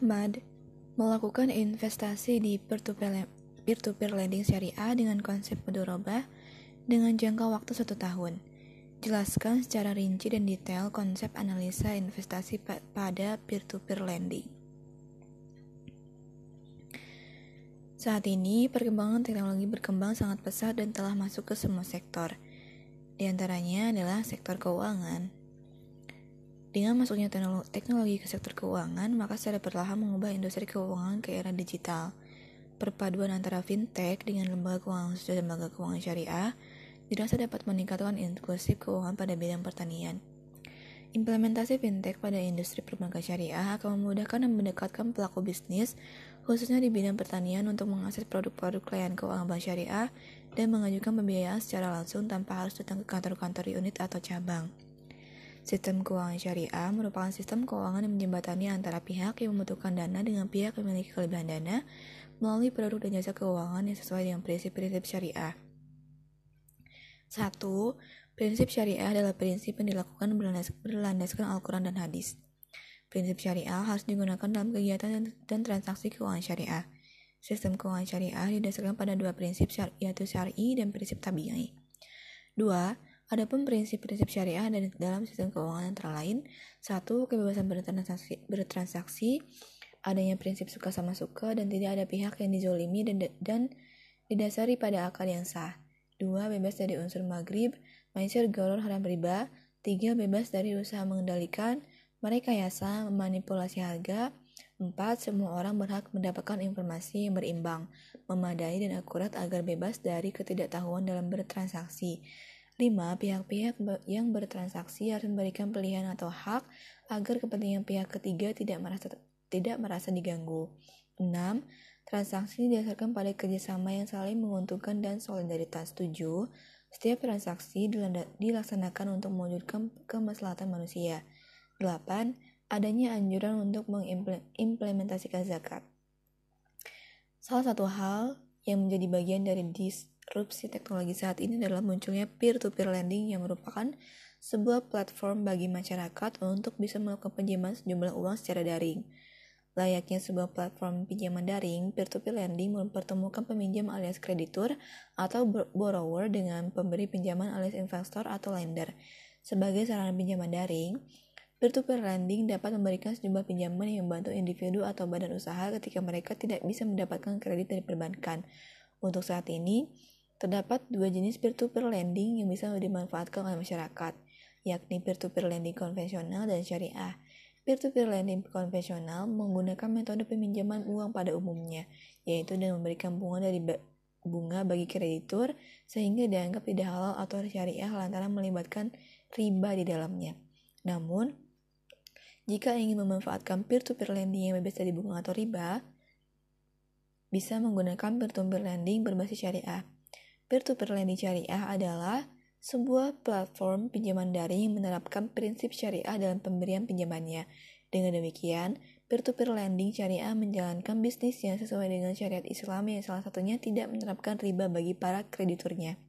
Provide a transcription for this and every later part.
Ahmad melakukan investasi di peer-to-peer lending syariah dengan konsep mudorobah dengan jangka waktu satu tahun. Jelaskan secara rinci dan detail konsep analisa investasi pada peer-to-peer lending. Saat ini, perkembangan teknologi berkembang sangat pesat dan telah masuk ke semua sektor. Di antaranya adalah sektor keuangan. Dengan masuknya teknologi ke sektor keuangan, maka secara perlahan mengubah industri keuangan ke era digital. Perpaduan antara fintech dengan lembaga keuangan dan lembaga keuangan syariah dirasa dapat meningkatkan inklusif keuangan pada bidang pertanian. Implementasi fintech pada industri perbankan syariah akan memudahkan dan mendekatkan pelaku bisnis, khususnya di bidang pertanian untuk mengakses produk-produk layanan keuangan bank syariah dan mengajukan pembiayaan secara langsung tanpa harus datang ke kantor-kantor unit atau cabang. Sistem keuangan syariah merupakan sistem keuangan yang menjembatani antara pihak yang membutuhkan dana dengan pihak yang memiliki kelebihan dana melalui produk dan jasa keuangan yang sesuai dengan prinsip-prinsip syariah. 1. Prinsip syariah adalah prinsip yang dilakukan berlandaskan Al-Quran dan hadis. Prinsip syariah harus digunakan dalam kegiatan dan transaksi keuangan syariah. Sistem keuangan syariah didasarkan pada dua prinsip yaitu syar'i dan prinsip tabi'i. Dua, Adapun prinsip-prinsip syariah dan dalam sistem keuangan antara lain, satu, kebebasan bertransaksi, bertransaksi, adanya prinsip suka sama suka dan tidak ada pihak yang dizolimi dan, dan didasari pada akal yang sah. Dua, bebas dari unsur maghrib, Maisir goror haram riba. Tiga, bebas dari usaha mengendalikan, merekayasa, memanipulasi harga. Empat, semua orang berhak mendapatkan informasi yang berimbang, memadai dan akurat agar bebas dari ketidaktahuan dalam bertransaksi. Lima, pihak-pihak yang bertransaksi harus memberikan pilihan atau hak agar kepentingan pihak ketiga tidak merasa tidak merasa diganggu. Enam, transaksi didasarkan pada kerjasama yang saling menguntungkan dan solidaritas. Tujuh, setiap transaksi dilaksanakan untuk mewujudkan kemaslahatan manusia. 8. Adanya anjuran untuk mengimplementasikan zakat. Salah satu hal yang menjadi bagian dari disrupsi teknologi saat ini adalah munculnya peer-to-peer lending yang merupakan sebuah platform bagi masyarakat untuk bisa melakukan pinjaman sejumlah uang secara daring. Layaknya sebuah platform pinjaman daring, peer-to-peer lending mempertemukan peminjam alias kreditur atau borrower dengan pemberi pinjaman alias investor atau lender. Sebagai sarana pinjaman daring, peer-to-peer lending dapat memberikan sejumlah pinjaman yang membantu individu atau badan usaha ketika mereka tidak bisa mendapatkan kredit dari perbankan. Untuk saat ini, terdapat dua jenis peer-to-peer lending yang bisa dimanfaatkan oleh masyarakat, yakni peer-to-peer lending konvensional dan syariah. Peer-to-peer lending konvensional menggunakan metode peminjaman uang pada umumnya, yaitu dengan memberikan bunga dari bunga bagi kreditur sehingga dianggap tidak halal atau syariah lantaran melibatkan riba di dalamnya. Namun, jika ingin memanfaatkan peer-to-peer lending yang bebas dari bunga atau riba, bisa menggunakan peer-to-peer lending berbasis syariah. Peer-to-peer lending syariah adalah sebuah platform pinjaman daring yang menerapkan prinsip syariah dalam pemberian pinjamannya. Dengan demikian, peer-to-peer lending syariah menjalankan bisnis yang sesuai dengan syariat Islam yang salah satunya tidak menerapkan riba bagi para krediturnya.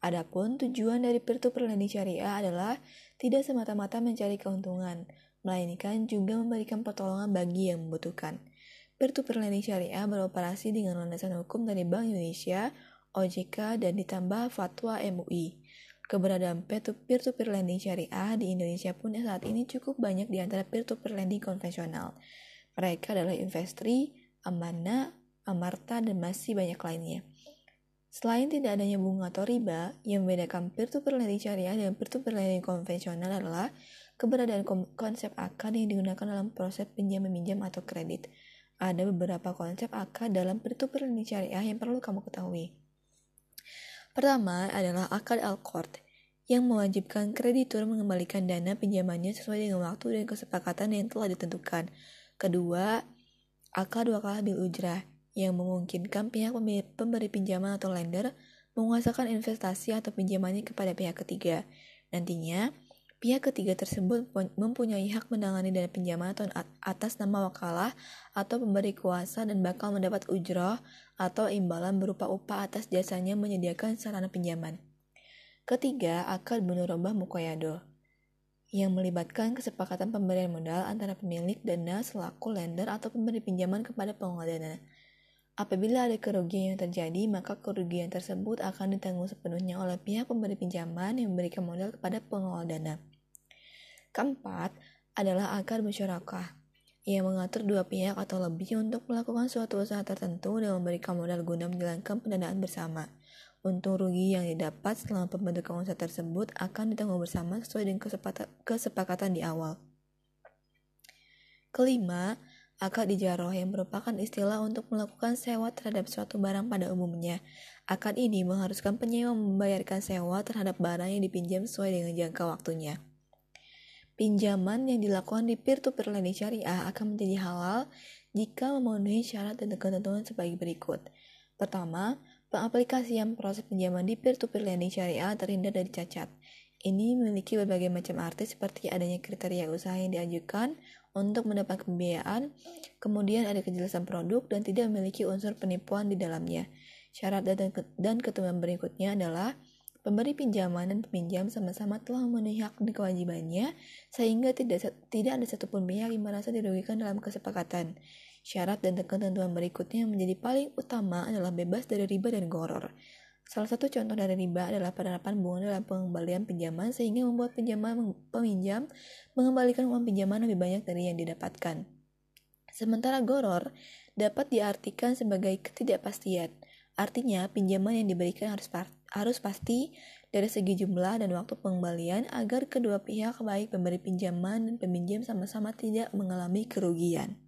Adapun tujuan dari peer-to-peer lending syariah adalah tidak semata-mata mencari keuntungan, melainkan juga memberikan pertolongan bagi yang membutuhkan. Peer-to-peer lending syariah beroperasi dengan landasan hukum dari Bank Indonesia, OJK, dan ditambah fatwa MUI. Keberadaan peer-to-peer lending syariah di Indonesia pun saat ini cukup banyak di antara peer-to-peer lending konvensional. Mereka adalah Investri, Amana, Amarta, dan masih banyak lainnya. Selain tidak adanya bunga atau riba, yang membedakan peer-to-peer lending syariah dan peer-to-peer lending konvensional adalah keberadaan konsep akad yang digunakan dalam proses pinjam-meminjam atau kredit. Ada beberapa konsep akad dalam peer-to-peer lending syariah yang perlu kamu ketahui. Pertama adalah akad al-qard yang mewajibkan kreditur mengembalikan dana pinjamannya sesuai dengan waktu dan kesepakatan yang telah ditentukan. Kedua, akad wakalah bil ujrah yang memungkinkan pihak pemberi pinjaman atau lender menguasakan investasi atau pinjamannya kepada pihak ketiga. Nantinya, pihak ketiga tersebut mempunyai hak menangani dana pinjaman atau atas nama wakalah atau pemberi kuasa dan bakal mendapat ujrah atau imbalan berupa upah atas jasanya menyediakan sarana pinjaman. Ketiga, akad munurobah mukoyado yang melibatkan kesepakatan pemberian modal antara pemilik dana selaku lender atau pemberi pinjaman kepada pengelola dana. Apabila ada kerugian yang terjadi, maka kerugian tersebut akan ditanggung sepenuhnya oleh pihak pemberi pinjaman yang memberikan modal kepada pengelola dana. Keempat adalah akar musyarakah yang mengatur dua pihak atau lebih untuk melakukan suatu usaha tertentu dan memberikan modal guna menjalankan pendanaan bersama. Untung rugi yang didapat selama pembentukan usaha tersebut akan ditanggung bersama sesuai dengan kesepakatan di awal. Kelima, akad ijaroh yang merupakan istilah untuk melakukan sewa terhadap suatu barang pada umumnya. Akad ini mengharuskan penyewa membayarkan sewa terhadap barang yang dipinjam sesuai dengan jangka waktunya. Pinjaman yang dilakukan di peer-to-peer lending syariah akan menjadi halal jika memenuhi syarat dan ketentuan sebagai berikut. Pertama, Pengaplikasian proses pinjaman di peer-to-peer lending syariah terhindar dari cacat. Ini memiliki berbagai macam arti seperti adanya kriteria usaha yang diajukan untuk mendapat pembiayaan, kemudian ada kejelasan produk dan tidak memiliki unsur penipuan di dalamnya. Syarat dan, ketentuan berikutnya adalah pemberi pinjaman dan peminjam sama-sama telah memenuhi hak dan kewajibannya sehingga tidak tidak ada satupun pihak yang merasa dirugikan dalam kesepakatan. Syarat dan ketentuan berikutnya yang menjadi paling utama adalah bebas dari riba dan goror. Salah satu contoh dari riba adalah penerapan bunga dalam pengembalian pinjaman sehingga membuat pinjaman peminjam mengembalikan uang pinjaman lebih banyak dari yang didapatkan. Sementara goror dapat diartikan sebagai ketidakpastian. Artinya, pinjaman yang diberikan harus harus pasti dari segi jumlah dan waktu pengembalian agar kedua pihak baik pemberi pinjaman dan peminjam sama-sama tidak mengalami kerugian.